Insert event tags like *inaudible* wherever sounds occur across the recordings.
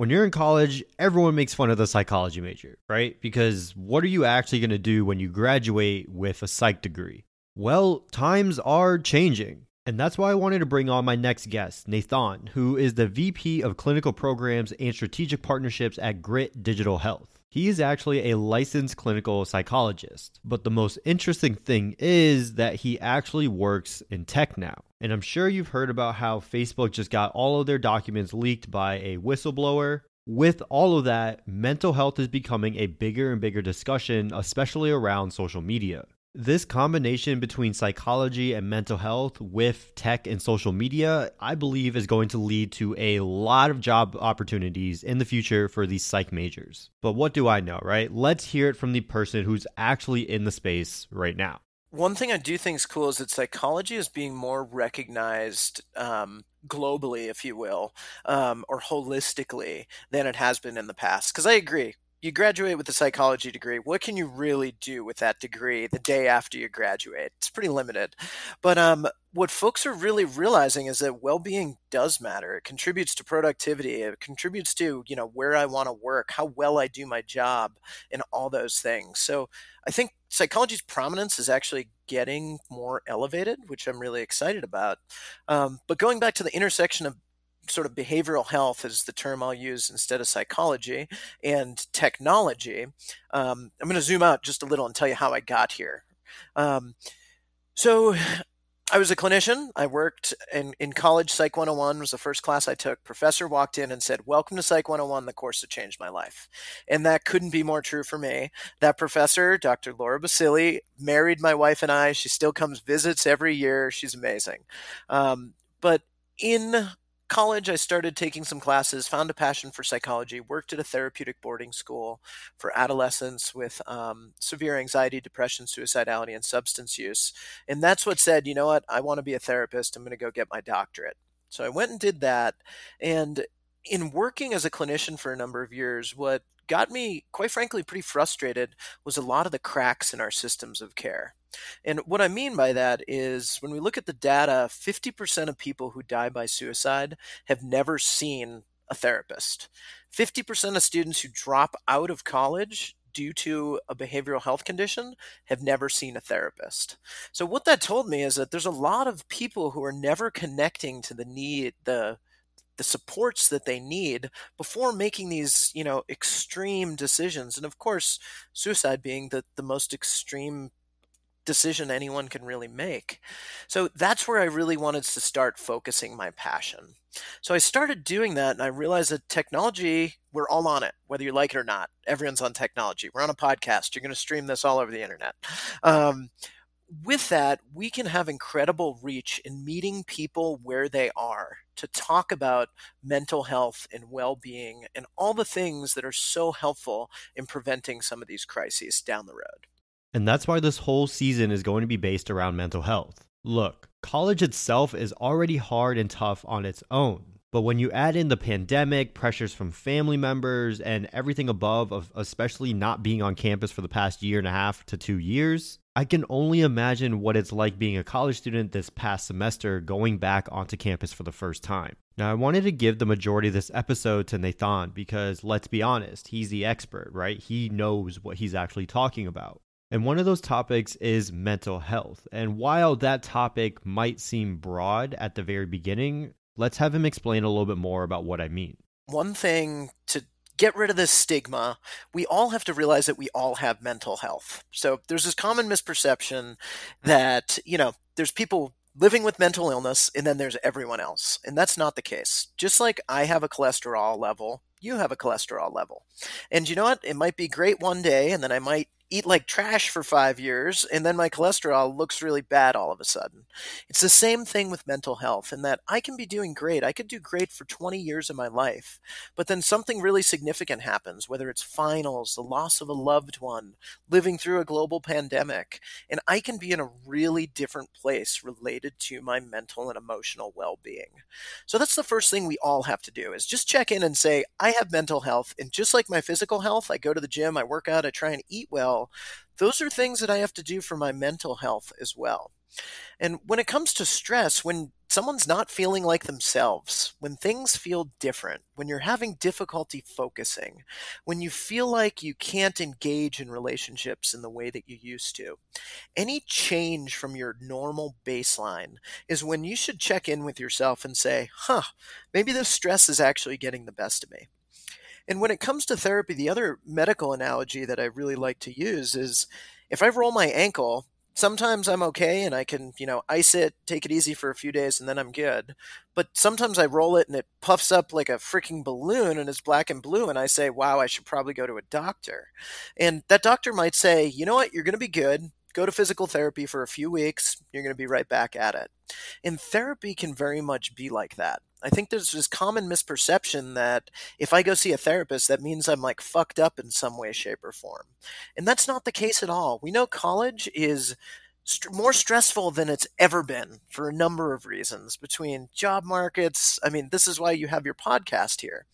When you're in college, everyone makes fun of the psychology major, right? Because what are you actually going to do when you graduate with a psych degree? Well, times are changing. And that's why I wanted to bring on my next guest, Nathan, who is the VP of Clinical Programs and Strategic Partnerships at Grit Digital Health. He is actually a licensed clinical psychologist, but the most interesting thing is that he actually works in tech now. And I'm sure you've heard about how Facebook just got all of their documents leaked by a whistleblower. With all of that, mental health is becoming a bigger and bigger discussion, especially around social media. This combination between psychology and mental health with tech and social media, I believe, is going to lead to a lot of job opportunities in the future for these psych majors. But what do I know, right? Let's hear it from the person who's actually in the space right now. One thing I do think is cool is that psychology is being more recognized um, globally, if you will, um, or holistically than it has been in the past. Because I agree, you graduate with a psychology degree. What can you really do with that degree the day after you graduate? It's pretty limited. But um, what folks are really realizing is that well-being does matter. It contributes to productivity. It contributes to you know where I want to work, how well I do my job, and all those things. So I think psychology's prominence is actually getting more elevated, which I'm really excited about. Um, but going back to the intersection of sort of behavioral health is the term I'll use instead of psychology and technology. Um, I'm going to zoom out just a little and tell you how I got here. Um, so, I was a clinician. I worked in, in college. Psych 101 was the first class I took. Professor walked in and said, Welcome to Psych 101, the course that changed my life. And that couldn't be more true for me. That professor, Dr. Laura Basili, married my wife and I. She still comes visits every year. She's amazing. Um, but in college, I started taking some classes, found a passion for psychology, worked at a therapeutic boarding school for adolescents with um, severe anxiety, depression, suicidality, and substance use. And that's what said, you know what, I want to be a therapist. I'm going to go get my doctorate. So I went and did that. And in working as a clinician for a number of years, what got me, quite frankly, pretty frustrated was a lot of the cracks in our systems of care. And what I mean by that is when we look at the data, 50% of people who die by suicide have never seen a therapist. 50% of students who drop out of college due to a behavioral health condition have never seen a therapist. So what that told me is that there's a lot of people who are never connecting to the need the the supports that they need before making these, you know, extreme decisions. And of course, suicide being the, the most extreme decision anyone can really make. So that's where I really wanted to start focusing my passion. So I started doing that and I realized that technology, we're all on it, whether you like it or not. Everyone's on technology. We're on a podcast. You're going to stream this all over the internet. Um, with that, we can have incredible reach in meeting people where they are to talk about mental health and well being and all the things that are so helpful in preventing some of these crises down the road. And that's why this whole season is going to be based around mental health. Look, college itself is already hard and tough on its own. But when you add in the pandemic, pressures from family members, and everything above, of especially not being on campus for the past year and a half to two years, I can only imagine what it's like being a college student this past semester going back onto campus for the first time. Now, I wanted to give the majority of this episode to Nathan because let's be honest, he's the expert, right? He knows what he's actually talking about. And one of those topics is mental health. And while that topic might seem broad at the very beginning, let's have him explain a little bit more about what I mean. One thing to get rid of this stigma, we all have to realize that we all have mental health. So there's this common misperception that, you know, there's people living with mental illness and then there's everyone else. And that's not the case. Just like I have a cholesterol level, you have a cholesterol level. And you know what? It might be great one day and then I might eat like trash for five years and then my cholesterol looks really bad all of a sudden. It's the same thing with mental health in that I can be doing great. I could do great for 20 years of my life, but then something really significant happens, whether it's finals, the loss of a loved one, living through a global pandemic, and I can be in a really different place related to my mental and emotional well being. So that's the first thing we all have to do is just check in and say, I have mental health. And just like my physical health, I go to the gym, I work out, I try and eat well those are things that I have to do for my mental health as well. And when it comes to stress, when someone's not feeling like themselves, when things feel different, when you're having difficulty focusing, when you feel like you can't engage in relationships in the way that you used to, any change from your normal baseline is when you should check in with yourself and say, huh, maybe this stress is actually getting the best of me. And when it comes to therapy, the other medical analogy that I really like to use is if I roll my ankle, sometimes I'm okay and I can, you know, ice it, take it easy for a few days, and then I'm good. But sometimes I roll it and it puffs up like a freaking balloon and it's black and blue, and I say, wow, I should probably go to a doctor. And that doctor might say, you know what, you're going to be good. Go to physical therapy for a few weeks. You're going to be right back at it. And therapy can very much be like that. I think there's this common misperception that if I go see a therapist, that means I'm like fucked up in some way, shape, or form. And that's not the case at all. We know college is st- more stressful than it's ever been for a number of reasons between job markets. I mean, this is why you have your podcast here.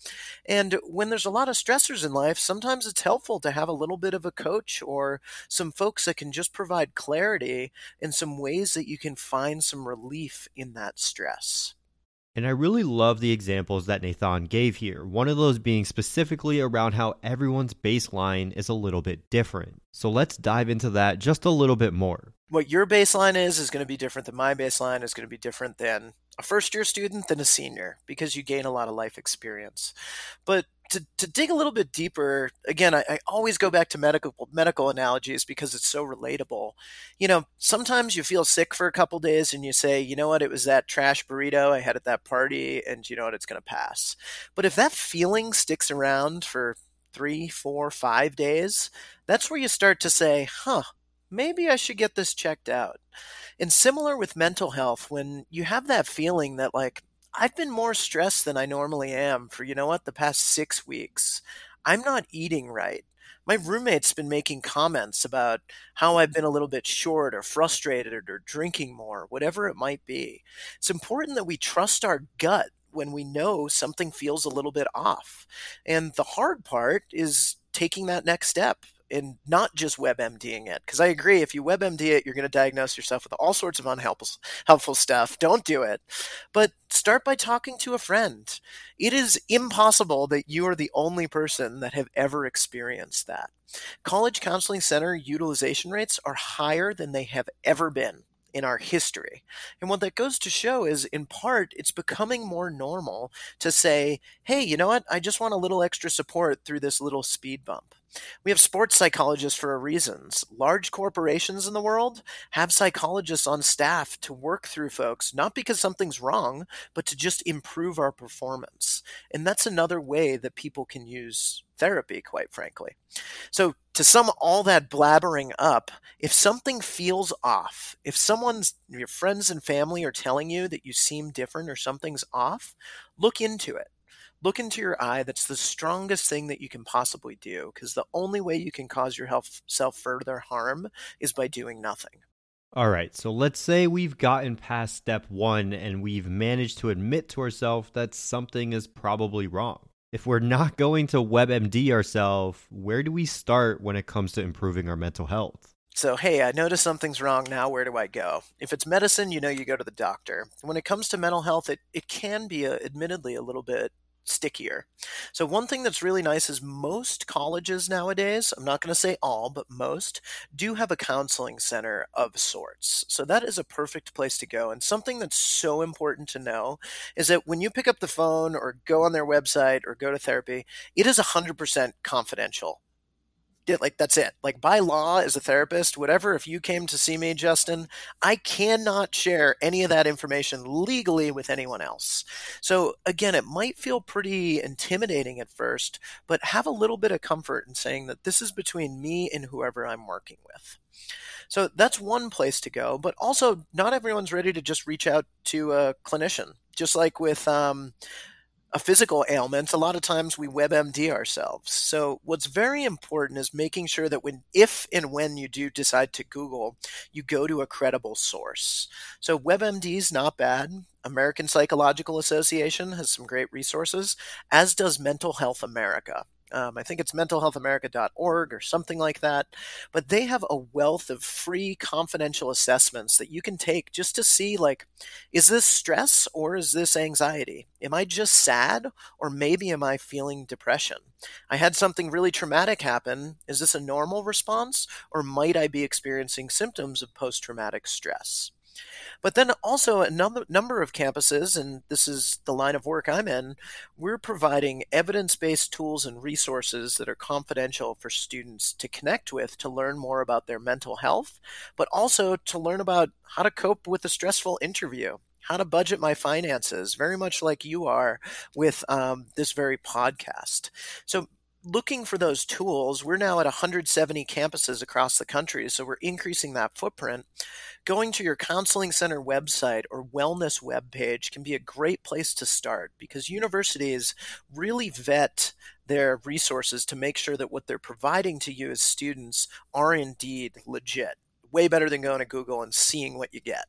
And when there's a lot of stressors in life, sometimes it's helpful to have a little bit of a coach or some folks that can just provide clarity in some ways that you can find some relief in that stress. And I really love the examples that Nathan gave here, one of those being specifically around how everyone's baseline is a little bit different. So let's dive into that just a little bit more. What your baseline is is going to be different than my baseline, is going to be different than a first year student than a senior because you gain a lot of life experience. But to, to dig a little bit deeper, again, I, I, always go back to medical medical analogies because it's so relatable. You know, sometimes you feel sick for a couple days and you say, you know what, it was that trash burrito I had at that party, and you know what, it's going to pass. But if that feeling sticks around for three, four, five days, that's where you start to say, huh, maybe I should get this checked out. And similar with mental health, when you have that feeling that like I've been more stressed than I normally am for, you know what, the past six weeks. I'm not eating right. My roommate's been making comments about how I've mm-hmm. been a little bit short or frustrated or drinking more, whatever it might be. It's important that we trust our gut when we know something feels a little bit off. And the hard part is taking that next step and not just WebMDing it. Because I agree, if you WebMD it, you're going to diagnose yourself with all sorts of unhelpful helpful stuff. Don't do it. But start by talking to a friend. It is impossible that you are the only person that have ever experienced that. College counseling center utilization rates are higher than they have ever been in our history. And what that goes to show is, in part, it's becoming more normal to say, hey, you know what? I just want a little extra support through this little speed bump. We have sports psychologists for a reason. Large corporations in the world have psychologists on staff to work through folks, not because something's wrong, but to just improve our performance. And that's another way that people can use therapy, quite frankly. So, to sum all that blabbering up, if something feels off, if someone's, your friends and family are telling you that you seem different or something's off, look into it. Look into your eye. That's the strongest thing that you can possibly do because the only way you can cause yourself further harm is by doing nothing. All right, so let's say we've gotten past step one and we've managed to admit to ourselves that something is probably wrong if we're not *laughs* going to WebMD ourselves, where do we start when it comes to improving our mental health? So, hey, I notice something's wrong now. Where do I go? If it's medicine, you know you go to the doctor. When it comes to mental health, it, it can be, a, admittedly, a little bit stickier. So, one thing that's really nice is most colleges nowadays, I'm not going to say all, but most, do have a counseling center of sorts. So, that is a perfect place to go. And something that's so important to know is that when you pick up the phone or go on their website or go to therapy, it is 100% confidential like that's it. Like by law, as a therapist, whatever, if you came to see me, Justin, I cannot share any of that information legally with anyone else. So again, it might feel pretty intimidating at first, but have a little bit of comfort in saying that this is between me and whoever I'm working with. So that's one place to go, but also not everyone's ready to just reach out to a clinician. Just like with um, a physical ailment, a lot of times we WebMD ourselves. So what's very important is making sure that when, if and when you do decide to Google, you go to a credible source. So WebMD is not bad. American Psychological Association has some great resources, as does Mental Health America. Um, I think it's mentalhealthamerica.org or something like that. But they have a wealth of free confidential assessments that you can take just to see like, is this stress or is this anxiety? Am I just sad or maybe am I feeling depression? I had something really traumatic happen. Is this a normal response or might I be experiencing symptoms of post traumatic stress? But then also a number, number of campuses, and this is the line of work I'm in, we're providing evidence based tools and resources that are confidential for students to connect with to learn more about their mental health, but also to learn about how to cope with a stressful interview how to budget my finances, very much like you are with um, this very podcast. So, looking for those tools, we're now at 170 campuses across the country, so we're increasing that footprint going to your counseling center website or wellness webpage can be a great place to start because universities really vet their resources to make sure that what they're providing to you as students are indeed legit. Way better than going to Google and seeing what you get.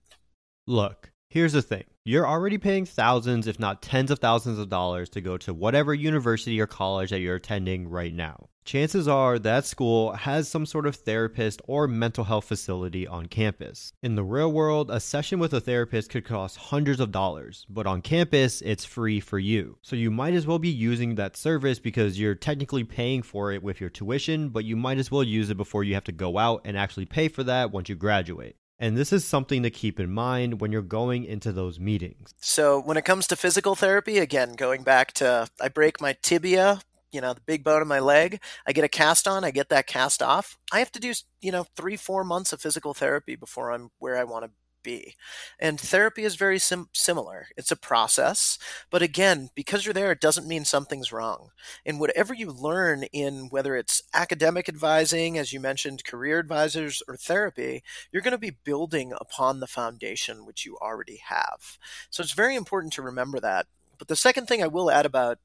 Look, Here's the thing you're already paying thousands, if not tens of thousands of dollars to go to whatever university or college that you're attending right now. Chances are that school has some sort of therapist or mental health facility on campus. In the real world, a session with a therapist could cost hundreds of dollars, but on campus, it's free for you. So you might as well be using that service because you're technically paying for it with your tuition, but you might as well use it before you have to go out and actually pay for that once you graduate. And this is something to keep in mind when you're going into those meetings. So, when it comes to physical therapy, again, going back to I break my tibia, you know, the big bone in my leg, I get a cast on, I get that cast off. I have to do, you know, three, four months of physical therapy before I'm where I want to be. And therapy is very sim- similar. It's a process, but again, because you're there, it doesn't mean something's wrong. And whatever you learn in whether it's academic advising, as you mentioned, career advisors, or therapy, you're going to be building upon the foundation which you already have. So it's very important to remember that. But the second thing I will add about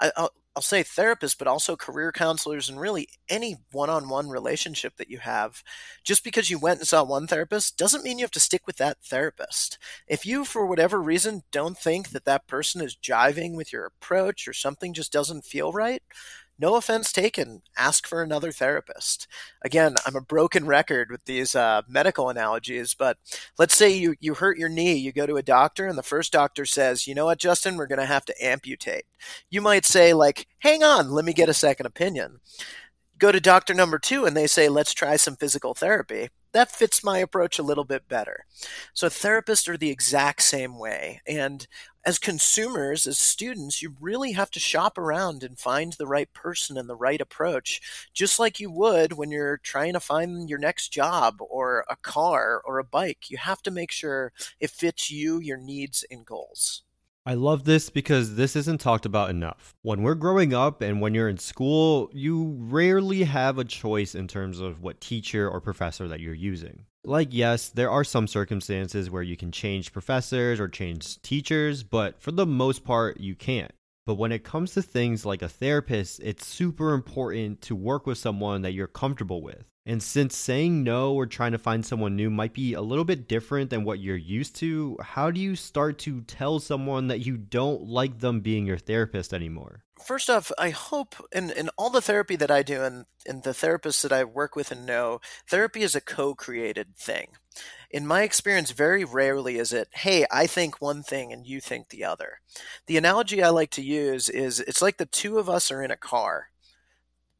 I, I'll say therapists, but also career counselors and really any one on one relationship that you have. Just because you went and saw one therapist doesn't mean you have to stick with that therapist. If you, for whatever reason, don't think that that person is jiving with your approach or something just doesn't feel right, no offense taken, ask for another therapist. Again, I'm a broken record with these uh, medical analogies, but let's say you, you hurt your knee, you go to a doctor, and the first doctor says, You know what, Justin, we're going to have to amputate. You might say, like, hang on, let me get a second opinion. Go to doctor number two, and they say, Let's try some physical therapy that fits my approach a little bit better. So therapists are the exact same way. And as consumers, as students, you really have to shop around and find the right person and the right approach, just like you would when you're trying to find your next job or a car or a bike. You have to make sure it fits you, your needs, and goals. I love this because this isn't talked about enough. When we're growing up and when you're in school, you rarely have a choice in terms of what teacher or professor that you're using. Like, yes, there are some circumstances where you can change professors or change teachers, but for the most part, you can't. But when it comes to things like a therapist, it's super important to work with someone that you're comfortable with. And since saying no or trying to find someone new might be a little bit different than what you're used to, how do you start to tell someone that you don't like them being your therapist anymore? First off, I hope in, in all the therapy that I do and, and the therapists that I work with and know, therapy is a co created thing. In my experience, very rarely is it, hey, I think one thing and you think the other. The analogy I like to use is it's like the two of us are in a car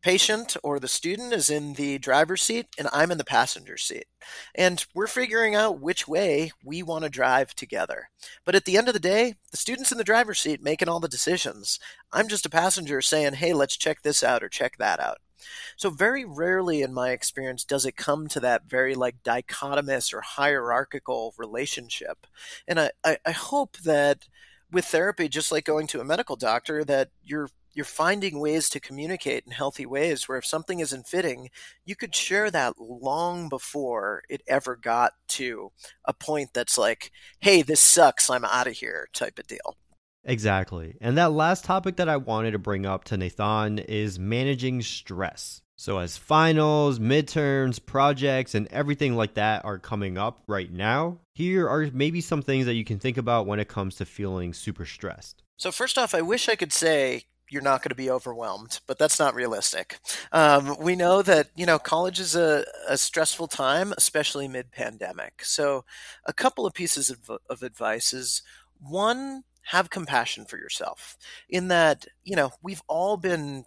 patient or the student is in the driver's seat and I'm in the passenger seat. And we're figuring out which way we want to drive together. But at the end of the day, the student's in the driver's seat making all the decisions. I'm just a passenger saying, hey, let's check this out or check that out. So, very rarely in my experience does it come to that very like dichotomous or hierarchical relationship. And I, I, I hope that with therapy, just like going to a medical doctor, that you're you're finding ways to communicate in healthy ways where if something isn't fitting, you could share that long before it ever got to a point that's like, hey, this sucks, I'm out of here type of deal. Exactly. And that last topic that I wanted to bring up to Nathan is managing stress. So, as finals, midterms, projects, and everything like that are coming up right now, here are maybe some things that you can think about when it comes to feeling super stressed. So, first off, I wish I could say you're not going to be overwhelmed, but that's not realistic. Um, we know that you know college is a, a stressful time, especially mid-pandemic. So, a couple of pieces of, of advice is one: have compassion for yourself. In that, you know, we've all been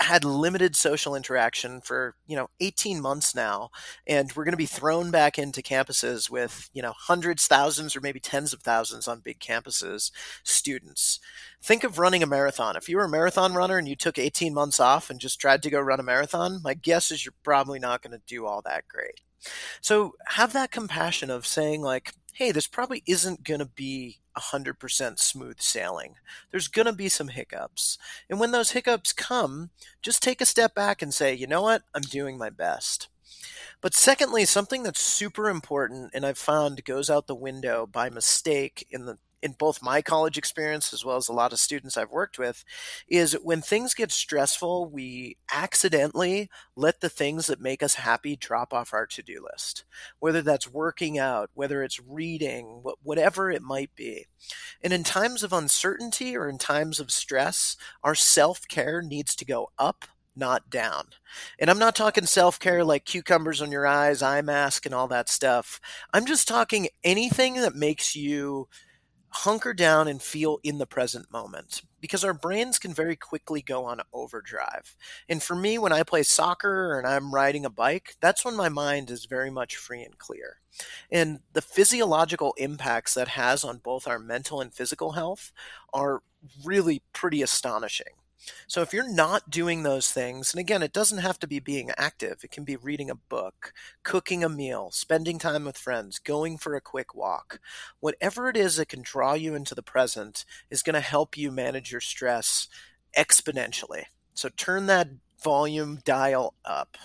had limited social interaction for you know 18 months now and we're going to be thrown back into campuses with you know hundreds thousands or maybe tens of thousands on big campuses students. Think of running a marathon. If you were a marathon runner and you took 18 months off and just tried to go run a marathon my guess is you're probably not going to do all that great so have that compassion of saying like hey this probably isn't going to be 100% smooth sailing. There's going to be some hiccups. And when those hiccups come, just take a step back and say, you know what? I'm doing my best. But secondly, something that's super important and I've found goes out the window by mistake in the in both my college experience as well as a lot of students I've worked with is when things get stressful, we accidentally let the things that make us happy drop off our to do list. Whether that's working out, whether it's reading, whatever it might be. And in times of uncertainty or in times of stress, our self care needs to go up not down. And I'm not talking self care like cucumbers on your eyes, eye mask, and all that stuff. I'm just talking anything that makes you hunker down and feel in the present moment because our brains can very quickly go on overdrive. And for me, when I play soccer and I'm riding a bike, that's when my mind is very much free and clear. And the physiological impacts that has on both our mental and physical health are really pretty astonishing. So if you're not doing those things, and again, it doesn't have to be being active, it can be reading a book, cooking a meal, spending time with friends, going for a quick walk. Whatever it is that can draw you into the present is going to help you manage your stress exponentially. So turn that volume dial up.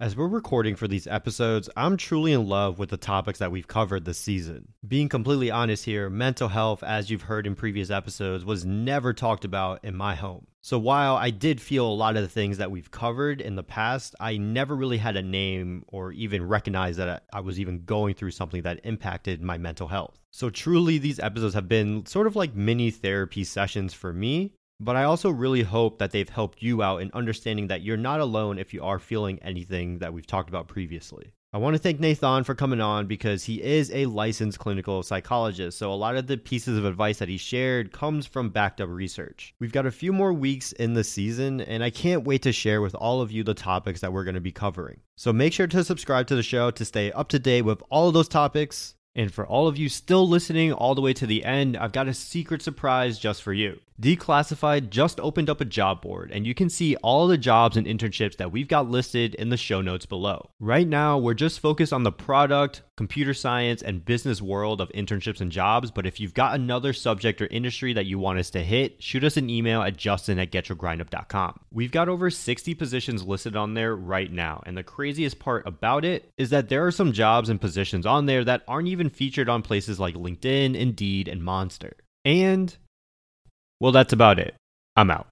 As we're recording for these episodes, I'm truly in love with the topics that we've covered this season. Being completely honest here, mental health, as you've heard in previous episodes, was never talked about in my home. So while I did feel a lot of the things that we've covered in the past, I never really had a name or even recognized that I was even going through something that impacted my mental health. So truly, these episodes have been sort of like mini therapy sessions for me but I also really hope that they've helped you out in understanding that you're not alone if you are feeling anything that we've talked about previously. I want to thank Nathan for coming on because he is a licensed clinical psychologist. So a lot of the pieces of advice that he shared comes from backed up research. We've got a few more weeks in the season and I can't wait to share with all of you the topics that we're going to be covering. So make sure to subscribe to the show to stay up to date with all of those topics. And for all of you still listening all the way to the end, I've got a secret surprise just for you. Declassified just opened up a job board, and you can see all the jobs and internships that we've got listed in the show notes below. Right now, we're just focused on the product, computer science, and business world of internships and jobs, but if you've got another subject or industry that you want us to hit, shoot us an email at justin at getyourgrindup.com. We've got over 60 positions listed on there right now, and the craziest part about it is that there are some jobs and positions on there that aren't even featured on places like LinkedIn, Indeed, and Monster. And well, that's about it. I'm out.